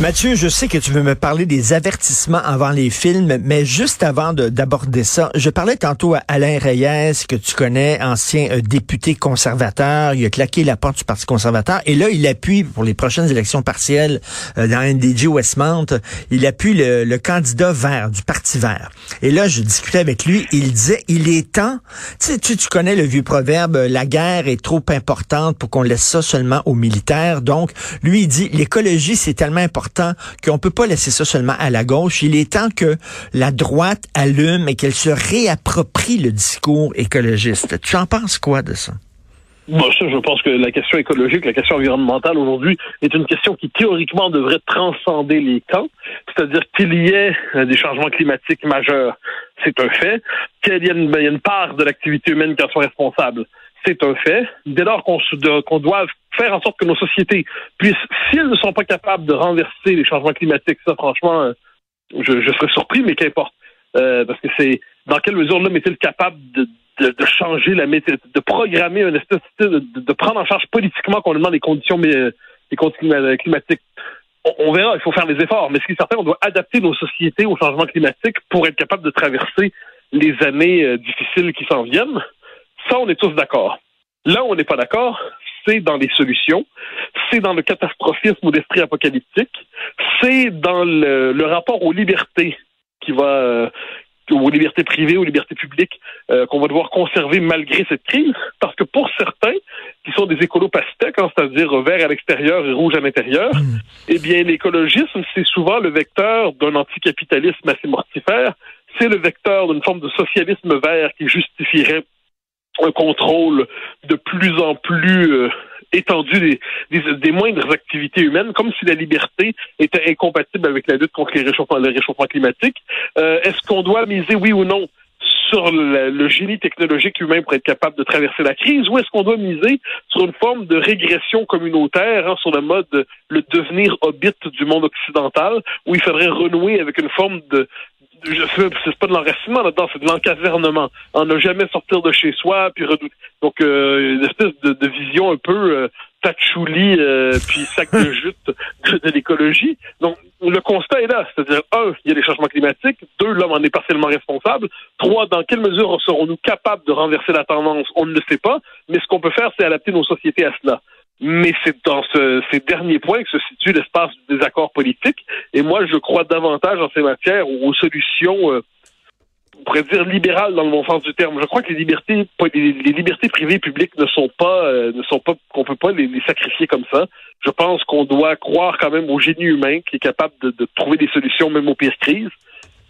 Mathieu, je sais que tu veux me parler des avertissements avant les films, mais juste avant de- d'aborder ça, je parlais tantôt à Alain Reyes, que tu connais, ancien euh, député conservateur. Il a claqué la porte du Parti conservateur. Et là, il appuie, pour les prochaines élections partielles euh, dans NDG Westmount, il appuie le, le candidat vert, du Parti vert. Et là, je discutais avec lui, il disait, il est temps, tu sais, tu, tu connais le vieux proverbe, euh, la guerre est trop importante pour qu'on laisse ça seulement aux militaires. Donc, lui, il dit, l'écologie, c'est tellement important qu'on peut pas laisser ça seulement à la gauche. Il est temps que la droite allume et qu'elle se réapproprie le discours écologiste. Tu en penses quoi de ça? Ça, je pense que la question écologique, la question environnementale aujourd'hui est une question qui théoriquement devrait transcender les camps, c'est-à-dire qu'il y ait euh, des changements climatiques majeurs, c'est un fait, qu'il y ait une, ben, une part de l'activité humaine qui en soit responsable, c'est un fait. Dès lors qu'on doit faire en sorte que nos sociétés puissent, si elles ne sont pas capables de renverser les changements climatiques, ça franchement, euh, je, serais surpris, mais qu'importe. Euh, parce que c'est dans quelle mesure l'homme est-il capable de, changer la méthode, de programmer une espèce de, de, prendre en charge politiquement qu'on demande les conditions mais, euh, les conditions clima- climatiques? On, verra, il faut faire des efforts, mais ce qui est certain, on doit adapter nos sociétés au changement climatique pour être capable de traverser les années euh, difficiles qui s'en viennent. Ça, on est tous d'accord. Là où on n'est pas d'accord, c'est dans les solutions, c'est dans le catastrophisme ou l'esprit apocalyptique, c'est dans le, le rapport aux libertés qui va euh, aux libertés privées, aux libertés publiques euh, qu'on va devoir conserver malgré cette crise, parce que pour certains qui sont des écolos pastèques, hein, c'est-à-dire vert à l'extérieur et rouge à l'intérieur, eh bien l'écologisme c'est souvent le vecteur d'un anticapitalisme assez mortifère, c'est le vecteur d'une forme de socialisme vert qui justifierait un contrôle de plus en plus euh, étendu des, des, des moindres activités humaines, comme si la liberté était incompatible avec la lutte contre les réchauffements, le réchauffement climatique. Euh, Est-ce qu'on doit miser, oui ou non, sur le, le génie technologique humain pour être capable de traverser la crise, ou est-ce qu'on doit miser sur une forme de régression communautaire, hein, sur le mode de, le devenir hobbit du monde occidental, où il faudrait renouer avec une forme de, c'est pas de l'enracinement là-dedans, c'est de l'encasernement. En ne jamais sortir de chez soi, puis redouter. Donc, euh, une espèce de, de vision un peu euh, patchouli, euh, puis sac de jute de, de l'écologie. Donc, le constat est là. C'est-à-dire, un, il y a des changements climatiques. Deux, l'homme en est partiellement responsable. Trois, dans quelle mesure serons-nous capables de renverser la tendance? On ne le sait pas. Mais ce qu'on peut faire, c'est adapter nos sociétés à cela. Mais c'est dans ce, ces derniers points que se situe l'espace du désaccord politique. Et moi, je crois davantage en ces matières aux solutions, euh, on pourrait dire libérales dans le bon sens du terme. Je crois que les libertés, les, privées et publiques ne sont pas, euh, ne sont pas, qu'on peut pas les, les, sacrifier comme ça. Je pense qu'on doit croire quand même au génie humain qui est capable de, de trouver des solutions même aux pires crises.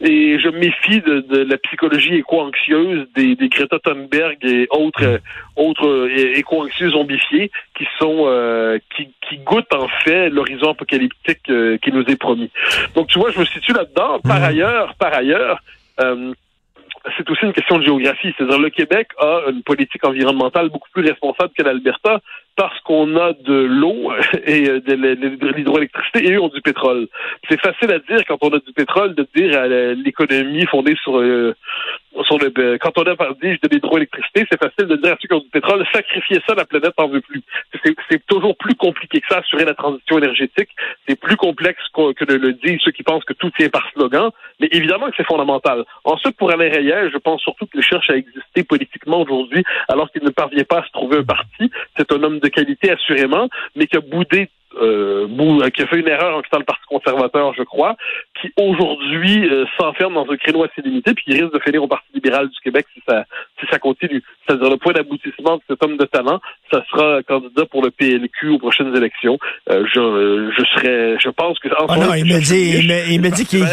Et je méfie de, de la psychologie éco-anxieuse des, des Greta Thunberg et autres euh, autres euh, éco-anxieux zombifiés qui sont euh, qui, qui goûtent en fait l'horizon apocalyptique euh, qui nous est promis. Donc tu vois, je me situe là-dedans. Par ailleurs, par ailleurs, euh, c'est aussi une question de géographie. C'est-à-dire le Québec a une politique environnementale beaucoup plus responsable que l'Alberta parce qu'on a de l'eau et de l'hydroélectricité et eux ont du pétrole. C'est facile à dire quand on a du pétrole de dire à l'économie fondée sur sur le, euh, quand on a dit de l'hydroélectricité, c'est facile de dire à ceux qui ont du pétrole, sacrifier ça, la planète n'en veut plus. C'est toujours plus compliqué que ça, assurer la transition énergétique. C'est plus complexe que de le dire ceux qui pensent que tout tient par slogan. Mais évidemment que c'est fondamental. Ensuite, pour Alain Reyes, je pense surtout qu'il cherche à exister politiquement aujourd'hui, alors qu'il ne parvient pas à se trouver un parti. C'est un homme de qualité, assurément, mais qui a boudé euh, qui a fait une erreur en quittant le Parti conservateur, je crois, qui aujourd'hui euh, s'enferme dans un créneau assez limité, puis qui risque de finir au Parti libéral du Québec si ça, si ça continue. C'est-à-dire le point d'aboutissement de cet homme de talent, ça sera candidat pour le PLQ aux prochaines élections. Euh, je, je serais, je pense que. Oh non, il me dit, il me, dit qu'il,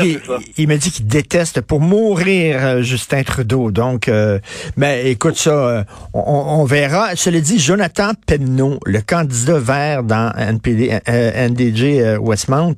il, me dit qu'il déteste pour mourir euh, Justin Trudeau. Donc, mais écoute ça, on, on, verra. Cela dit, Jonathan Penneau, le candidat vert dans NPD, NDG Westmount,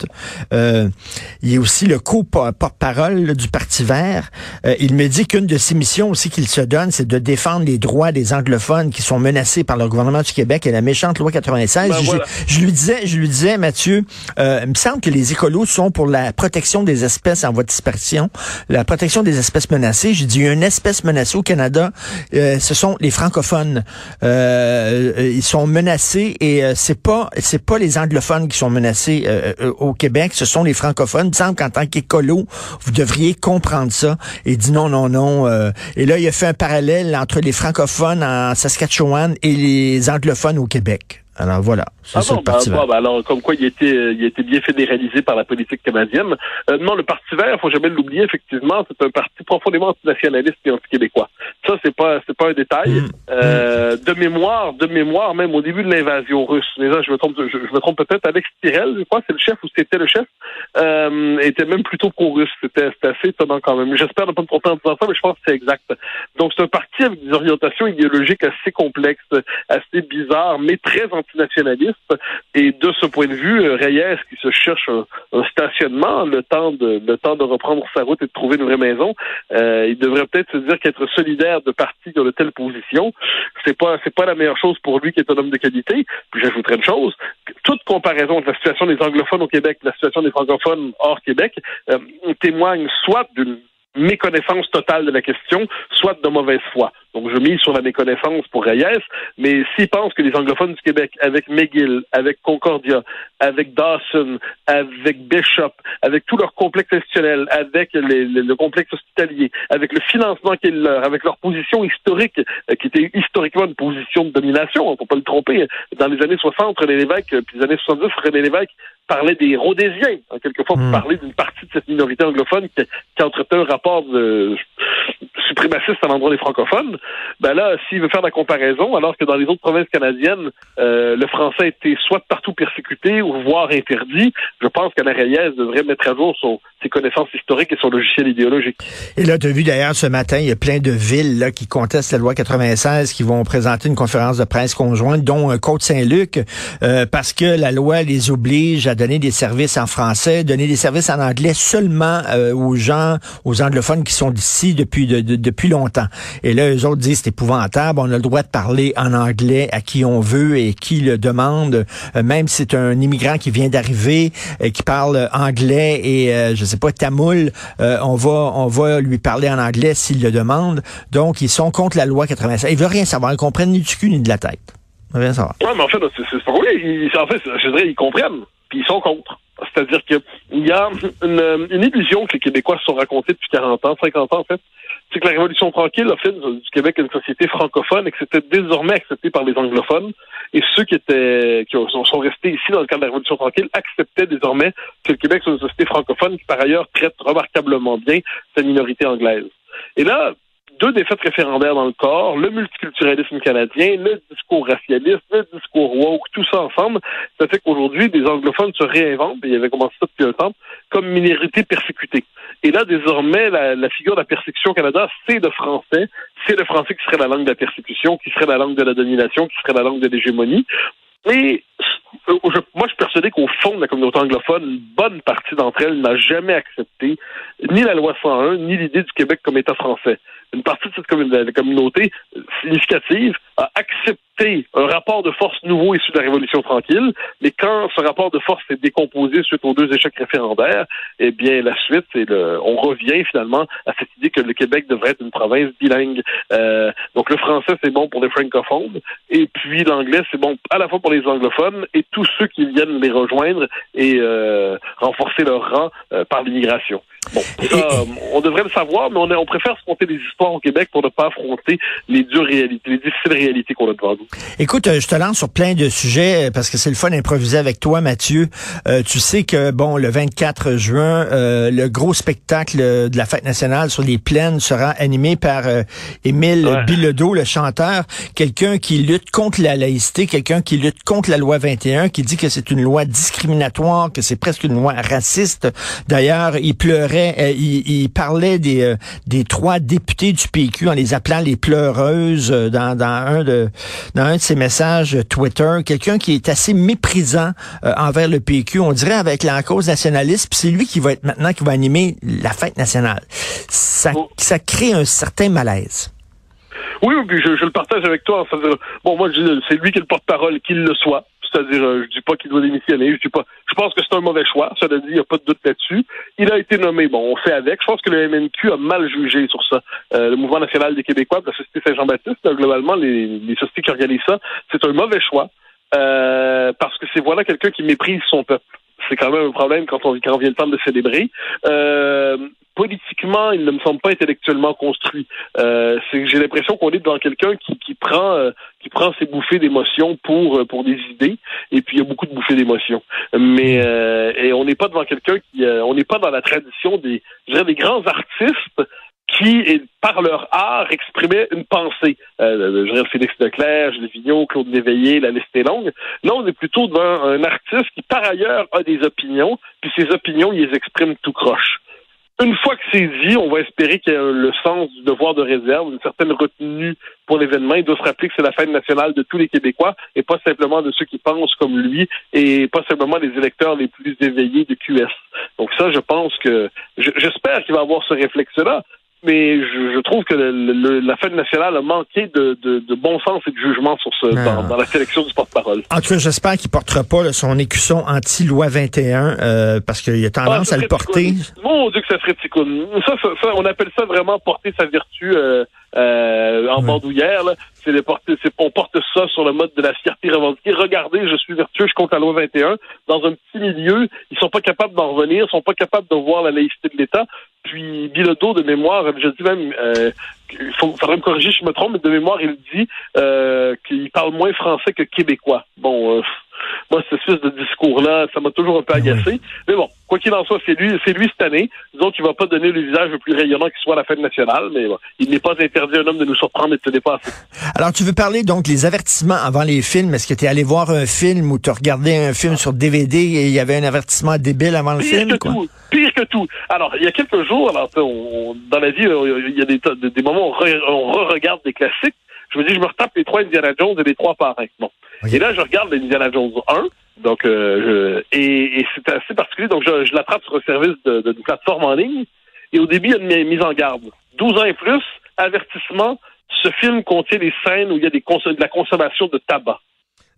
il est aussi le co-porte-parole du Parti vert. il me dit qu'une de ses missions aussi qu'il se donne, c'est de défendre les droits des anglophones qui sont menacés par le gouvernement du Québec et la méchante loi 96. Ben, je, lui disais, je lui disais, Mathieu, euh, il me semble que les écolos sont pour la protection des espèces en voie de disparition, la protection des espèces menacées. J'ai dit, il y a une espèce menacée au Canada, euh, ce sont les francophones. Euh, ils sont menacés et c'est pas, c'est pas les anglophones qui sont menacés au Québec, ce sont les francophones. Il semble qu'en tant qu'écolo, vous devriez comprendre ça. Et dit non, non, non. et là, il a fait un parallèle entre les francophones en Saskatchewan et les anglophones au Québec. Alors voilà. Ah bon, bah, bah, alors comme quoi il était, il était bien fédéralisé par la politique canadienne. Euh, non, le Parti Vert, il faut jamais l'oublier. Effectivement, c'est un parti profondément anti-nationaliste et anti-québécois. Ça, c'est pas, c'est pas un détail. Mm. Euh, de mémoire, de mémoire, même au début de l'invasion russe. Mais là, je me trompe, je, me trompe peut-être. Alex Tirel, je crois, c'est le chef ou c'était le chef, euh, était même plutôt pro-russe. C'était, assez étonnant quand même. J'espère ne pas me tromper en disant ça, mais je pense que c'est exact. Donc c'est un parti avec des orientations idéologiques assez complexes, assez bizarres, mais très antinationalistes. Et de ce point de vue, euh, Reyes, qui se cherche un, stationnement, le temps de le temps de reprendre sa route et de trouver une vraie maison, euh, il devrait peut-être se dire qu'être solidaire de partis dans de telles positions, c'est pas c'est pas la meilleure chose pour lui qui est un homme de qualité. Puis j'ajouterais une chose, toute comparaison de la situation des anglophones au Québec, la situation des francophones hors Québec, euh, témoigne soit d'une méconnaissance totale de la question, soit de mauvaise foi. Donc, je mise sur la méconnaissance pour Reyes, mais s'il pense que les anglophones du Québec, avec McGill, avec Concordia, avec Dawson, avec Bishop, avec tout leur complexe institutionnel, avec le complexe hospitalier, avec le financement qui est leur, avec leur position historique, euh, qui était historiquement une position de domination, on ne faut pas le tromper. Dans les années 60, René Lévesque, euh, puis les années 70, René Lévesque parlait des Rhodésiens, hein, quelquefois pour hmm. parler d'une partie de cette minorité anglophone qui, qui entretenait un rapport de, suprémaciste à l'endroit des francophones, ben là, s'il veut faire la comparaison, alors que dans les autres provinces canadiennes, euh, le français a été soit partout persécuté ou voire interdit, je pense qu'Alain Reyes devrait mettre à jour son, ses connaissances historiques et son logiciel idéologique. Et là, tu as vu d'ailleurs ce matin, il y a plein de villes là, qui contestent la loi 96, qui vont présenter une conférence de presse conjointe, dont euh, Côte-Saint-Luc, euh, parce que la loi les oblige à donner des services en français, donner des services en anglais seulement aux gens, aux anglophones qui sont d'ici depuis de, depuis longtemps. Et là, eux autres c'est épouvantable, on a le droit de parler en anglais à qui on veut et qui le demande, euh, même si c'est un immigrant qui vient d'arriver, et qui parle anglais et euh, je sais pas tamoul, euh, on va on va lui parler en anglais s'il le demande. Donc ils sont contre la loi 85. Ils veulent rien savoir, ils comprennent ni du cul ni de la tête. Ils rien savoir. Ouais, mais en fait, c'est pas oui, en fait, je dirais ils comprennent, puis ils sont contre. C'est-à-dire qu'il y a une, une, illusion que les Québécois se sont racontés depuis 40 ans, 50 ans en fait. C'est que la Révolution tranquille a fait du Québec une société francophone et que c'était désormais accepté par les anglophones. Et ceux qui étaient qui sont restés ici dans le cadre de la Révolution tranquille acceptaient désormais que le Québec soit une société francophone qui par ailleurs traite remarquablement bien sa minorité anglaise. Et là, deux défaites référendaires dans le corps, le multiculturalisme canadien, le discours racialiste, le discours woke, tout ça ensemble, ça fait qu'aujourd'hui, des anglophones se réinventent, et il y avait commencé ça depuis un temps, comme minorité persécutée. Et là, désormais, la, la figure de la persécution au Canada, c'est le français, c'est le français qui serait la langue de la persécution, qui serait la langue de la domination, qui serait la langue de l'hégémonie. Et moi, je suis persuadé qu'au fond de la communauté anglophone, une bonne partie d'entre elles n'a jamais accepté ni la loi 101, ni l'idée du Québec comme État français. Une partie de cette communauté euh, significative a accepté un rapport de force nouveau issu de la Révolution tranquille, mais quand ce rapport de force est décomposé suite aux deux échecs référendaires, eh bien, la suite, c'est le, on revient finalement à cette idée que le Québec devrait être une province bilingue. Euh, donc, le français, c'est bon pour les francophones, et puis l'anglais, c'est bon à la fois pour les anglophones tous ceux qui viennent les rejoindre et euh, renforcer leur rang euh, par l'immigration. Bon, ça, euh, on devrait le savoir, mais on, est- on préfère se conter des histoires au Québec pour ne pas affronter les dures réalités, les difficiles réalités qu'on a devant nous. Écoute, euh, je te lance sur plein de sujets euh, parce que c'est le fun d'improviser avec toi, Mathieu. Euh, tu sais que bon, le 24 juin, euh, le gros spectacle de la fête nationale sur les plaines sera animé par euh, Émile Ouais. Bilodeau, le chanteur, quelqu'un qui lutte contre la laïcité, quelqu'un qui lutte contre la loi 21, qui dit que c'est une loi discriminatoire, que c'est presque une loi raciste. D'ailleurs, il pleurait, euh, il, il parlait des euh, des trois députés du PQ en les appelant les pleureuses euh, dans, dans un de dans un de ses messages Twitter, quelqu'un qui est assez méprisant euh, envers le PQ, on dirait avec la cause nationaliste, puis c'est lui qui va être maintenant qui va animer la fête nationale. Ça, Oh. ça crée un certain malaise. Oui, puis je, je le partage avec toi. C'est-à-dire, bon, moi, c'est lui qui est le porte-parole, qu'il le soit. C'est-à-dire, euh, je dis pas qu'il doit démissionner. Je dis pas. Je pense que c'est un mauvais choix. Cela dit, il n'y a pas de doute là-dessus. Il a été nommé. Bon, on fait avec. Je pense que le MNQ a mal jugé sur ça. Euh, le Mouvement national des Québécois, la Société Saint-Jean-Baptiste, globalement, les, les sociétés qui organisent ça, c'est un mauvais choix euh, parce que c'est voilà quelqu'un qui méprise son peuple. C'est quand même un problème quand on quand vient le temps de célébrer. Euh, politiquement, il ne me semble pas intellectuellement construit. Euh, j'ai l'impression qu'on est devant quelqu'un qui, qui prend euh, qui prend ses bouffées d'émotions pour euh, pour des idées et puis il y a beaucoup de bouffées d'émotions. Mais euh, et on n'est pas devant quelqu'un qui euh, on n'est pas dans la tradition des je dirais des grands artistes qui, par leur art, exprimaient une pensée. Euh, je dirais Félix Leclerc, Gilles Vigneault, Claude Léveillé, la liste est longue. Là, on est plutôt devant un artiste qui, par ailleurs, a des opinions, puis ses opinions, il les exprime tout croche. Une fois que c'est dit, on va espérer qu'il y a le sens du devoir de réserve, une certaine retenue pour l'événement. Il doit se rappeler que c'est la fête nationale de tous les Québécois et pas simplement de ceux qui pensent comme lui et pas simplement les électeurs les plus éveillés de QS. Donc ça, je pense que je- j'espère qu'il va avoir ce réflexe-là. Mais je, je trouve que le- le- la fête nationale a manqué de, de- de bon sens et de jugement sur ce, dans, dans la sélection du porte-parole. En tout cas, j'espère qu'il portera pas là, son écusson anti-loi 21 euh, parce qu'il a tendance Ah, ça à le porter. Mon Dieu que ça serait ticoune. Ça, ça, ça, on appelle ça vraiment porter sa vertu euh, euh, en Ouais. bandoulière. là. C'est de porter, c'est, on porte ça sur le mode de la fierté revendiquée. Regardez, je suis vertueux, je compte la loi 21. Dans un petit milieu, ils sont pas capables d'en revenir, ils sont pas capables de voir la laïcité de l'État. Puis Bilodeau, de mémoire, je dis même, euh, il faut, faudrait me corriger si je me trompe, mais de mémoire, il dit euh, qu'il parle moins français que québécois. Bon, euh, moi, cette espèce de discours-là, ça m'a toujours un peu agacé. Mais bon, quoi qu'il en soit, c'est lui, c'est lui cette année. Disons qu'il va pas donner le visage le plus rayonnant qui soit à la fête nationale, mais bon, il n'est pas interdit à un homme de nous surprendre et de se dépasser. Alors, tu veux parler donc des avertissements avant les films? Est-ce que tu es allé voir un film ou tu as regardé un film sur DVD et il y avait un avertissement débile avant le Pire film? que quoi? tout, pire que tout. Alors, il y a quelques jours, alors, on- on- dans la vie, euh, il y a des, des moments où on re- on re-regarde des classiques. Je me dis, je me retape les trois Indiana Jones et les trois parrains. Bon. Et là, je regarde l'Indiana Jones 1. Donc, euh, je- et, et c'est assez particulier. Donc, je, je l'attrape sur un service de- plateforme en ligne. Et au début, il y a une mi- mise en garde. 12 ans et plus, avertissement, ce film contient des scènes où il y a des de la consommation de tabac.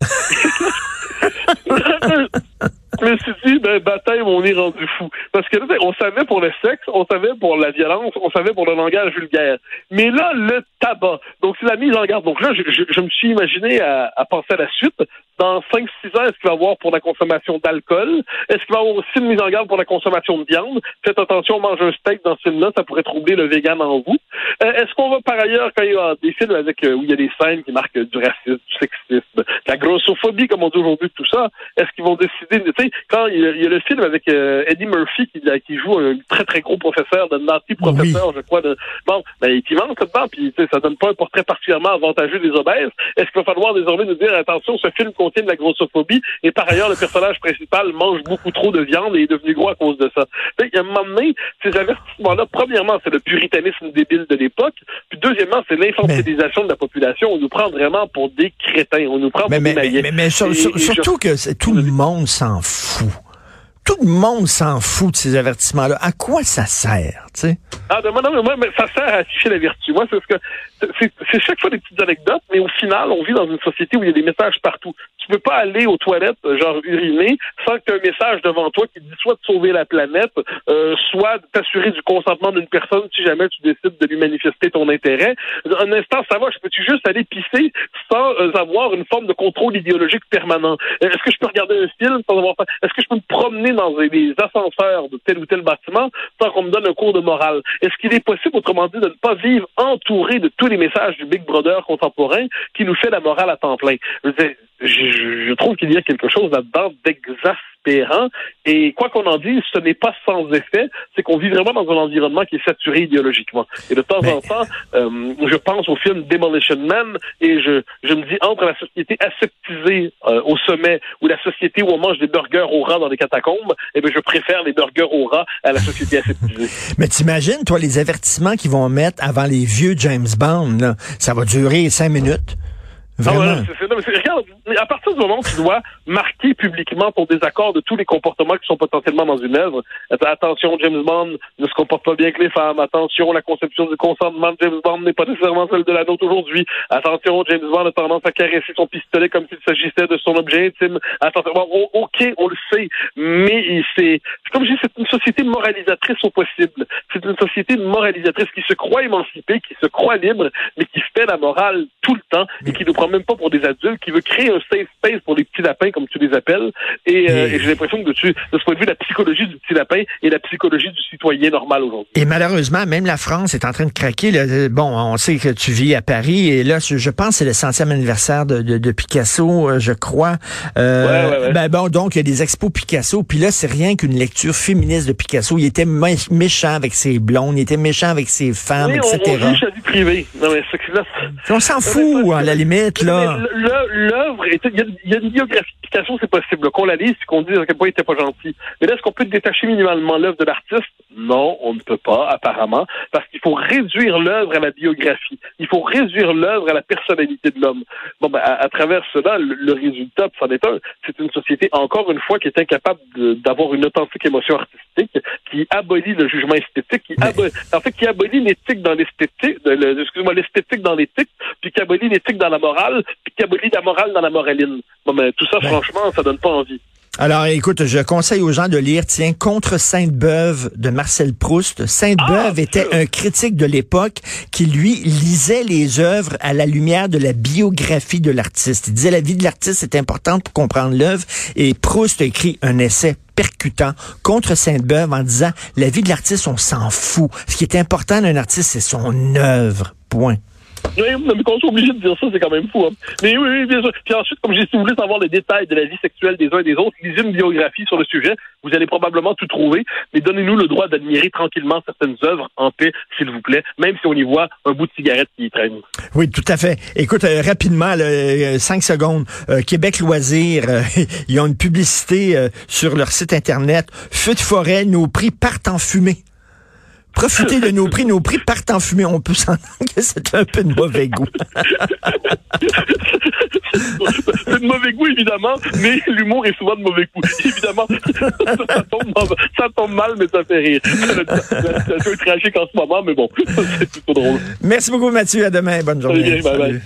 Je me suis dit, ben, baptême, on est rendu fou. Parce que là, on savait pour le sexe, on savait pour la violence, on savait pour le langage vulgaire. Mais là, le tabac. Donc, c'est la mise en garde. Donc là, je, me suis imaginé à, à penser à la suite. Dans 5-6 ans, est-ce qu'il va y avoir pour la consommation d'alcool? Est-ce qu'il va y avoir aussi une mise en garde pour la consommation de viande? Faites attention, on mange un steak dans ce film-là, ça pourrait troubler le vegan en vous. Euh, est-ce qu'on va par ailleurs, quand il y a des films avec euh, où il y a des scènes qui marquent du racisme, du sexisme, de la grossophobie, comme on dit aujourd'hui, tout ça, est-ce qu'ils vont décider, tu sais, quand il y, a, il y a le film avec euh, Eddie Murphy qui, qui joue un très très gros professeur, de naughty professeur, je crois, de bon, ben, il manque là-dedans, puis ça donne pas un portrait particulièrement avantageux des obèses. Est-ce qu'il va falloir désormais nous dire attention, ce film contient de la grossophobie. Et par ailleurs, le personnage principal mange beaucoup trop de viande et est devenu gros à cause de ça? Il y a un moment donné, ces avertissements-là, premièrement, c'est le puritanisme débile de l'époque. Puis deuxièmement, c'est l'infantilisation de la population. On nous prend vraiment pour des crétins. On nous prend Mais, pour mais, des mais, maillets. mais- mais sur- Et- sur- et je- surtout que c'est- tout le monde s'en Tout le monde s'en fout de ces avertissements-là. À quoi ça sert, tu sais? Ah, ben, non, mais ça sert à afficher la vertu. C'est c'est chaque fois des petites anecdotes, mais au final, on vit dans une société où il y a des messages partout. Tu peux pas aller aux toilettes, genre uriner, sans que un message devant toi qui dit soit de sauver la planète, euh, soit de t'assurer du consentement d'une personne si jamais tu décides de lui manifester ton intérêt. Un instant, ça va, je peux-tu juste aller pisser sans euh, avoir une forme de contrôle idéologique permanent? Euh, Est-ce que je peux regarder un film sans avoir. Est-ce que je peux me promener dans des- ascenseurs de tel ou tel bâtiment sans qu'on me donne un cours de morale? Est-ce qu'il est possible, autrement dit, de ne pas vivre entouré de tous les messages du Big Brother contemporain qui nous fait la morale à temps plein? Je, trouve qu'il y a quelque chose là-dedans d'exaspérant. Et quoi qu'on en dise, ce n'est pas sans effet. C'est qu'on vit vraiment dans un environnement qui est saturé idéologiquement. Et de temps Mais- en temps, euh, je pense au film Demolition Man et je, je me dis entre la société aseptisée euh, au sommet ou la société où on mange des burgers au rat dans les catacombes, eh bien, je préfère les burgers au rat à la société aseptisée. Mais t'imagines, toi, les avertissements qu'ils vont mettre avant les vieux James Bond, là, ça va durer cinq minutes. Ah Vraiment. c'est- c'est- non, mais c'est- regarde, à partir du moment où tu dois marquer publiquement ton désaccord de tous les comportements qui sont potentiellement dans une œuvre, att- attention, James Bond ne se comporte pas bien avec les femmes, attention, la conception du consentement de James Bond n'est pas nécessairement celle de la nôtre aujourd'hui, attention, James Bond a tendance à caresser son pistolet comme s'il s'agissait de son objet intime, attention, bon, o- ok, on le sait, mais c'est, c'est comme je dis, c'est une société moralisatrice au possible, c'est une société moralisatrice qui se croit émancipée, qui se croit libre, mais qui fait la morale tout le temps et qui nous prend même pas pour des adultes, qui veut créer un safe space pour les petits lapins, comme tu les appelles. Et, euh, et j'ai l'impression que de, de ce point de vue, la psychologie du petit lapin est la psychologie du citoyen normal aujourd'hui. Et malheureusement, même la France est en train de craquer. là. Euh, Bon, on sait que tu vis à Paris et là, je pense que c'est le centième anniversaire de, de- de Picasso, euh, je crois. Euh, Ouais, ouais, ouais. Ben bon, donc il y a des expos Picasso. Puis là, c'est rien qu'une lecture féministe de Picasso. Il était mé- méchant avec ses blondes, il était méchant avec ses femmes, Oui, on, etc. on vie privée. Non, mais là, On s'en fout, à la limite, là. Mais L'œuvre, il y, y a une Picasso, c'est possible, qu'on la lise qu'on dise à quel point il était pas gentil. Mais là, est-ce qu'on peut détacher minimalement l'œuvre de l'artiste? Non, on ne peut pas, apparemment, parce qu'il faut réduire l'œuvre à la biographie. Il faut réduire l'œuvre à la personnalité de l'homme. Bon, ben, à, à travers cela, le, le résultat, c'en est un. C'est une société, encore une fois, qui est incapable d'avoir une authentique émotion artistique, qui abolit le jugement esthétique, qui abo- en fait, qui abolit l'éthique dans l'esthétique, le- excuse-moi, l'esthétique dans l'éthique, puis qui abolit l'éthique dans la morale, puis qui abolit la morale dans la moraline. Bon, ben, tout ça, franchement, ça donne pas envie. Alors, écoute, je conseille aux gens de lire, tiens, Contre Sainte-Beuve de Marcel Proust. Sainte-Beuve Ah, était sûr. un critique de l'époque qui, lui, lisait les œuvres à la lumière de la biographie de l'artiste. Il disait la vie de l'artiste est importante pour comprendre l'œuvre et Proust a écrit un essai percutant contre Sainte-Beuve en disant la vie de l'artiste, on s'en fout. Ce qui est important d'un artiste, c'est son œuvre. Point. Oui, mais qu'on soit obligé de dire ça, c'est quand même fou. Hein. Mais oui, oui, bien sûr. Puis ensuite, comme j'ai si vous voulez savoir les détails de la vie sexuelle des uns et des autres, lisez une biographie sur le sujet. Vous allez probablement tout trouver. Mais donnez-nous le droit d'admirer tranquillement certaines œuvres en paix, s'il vous plaît, même si on y voit un bout de cigarette qui y traîne. Oui, tout à fait. Écoute, euh, rapidement, euh, cinq secondes. Euh, Québec Loisirs, ils ont une publicité sur leur site Internet. Feu de forêt, nos prix partent en fumée. Profitez de nos prix, nos prix partent en fumée. On peut s'entendre que c'est un peu de mauvais goût. c'est de mauvais goût, évidemment, mais l'humour est souvent de mauvais goût. Évidemment, ça, tombe, mal- ça tombe mal, mais ça fait rire. La, situation est tragique en ce moment, mais bon, c'est plutôt drôle. Merci beaucoup, Mathieu. À demain. Bonne journée. Salut, bye bye.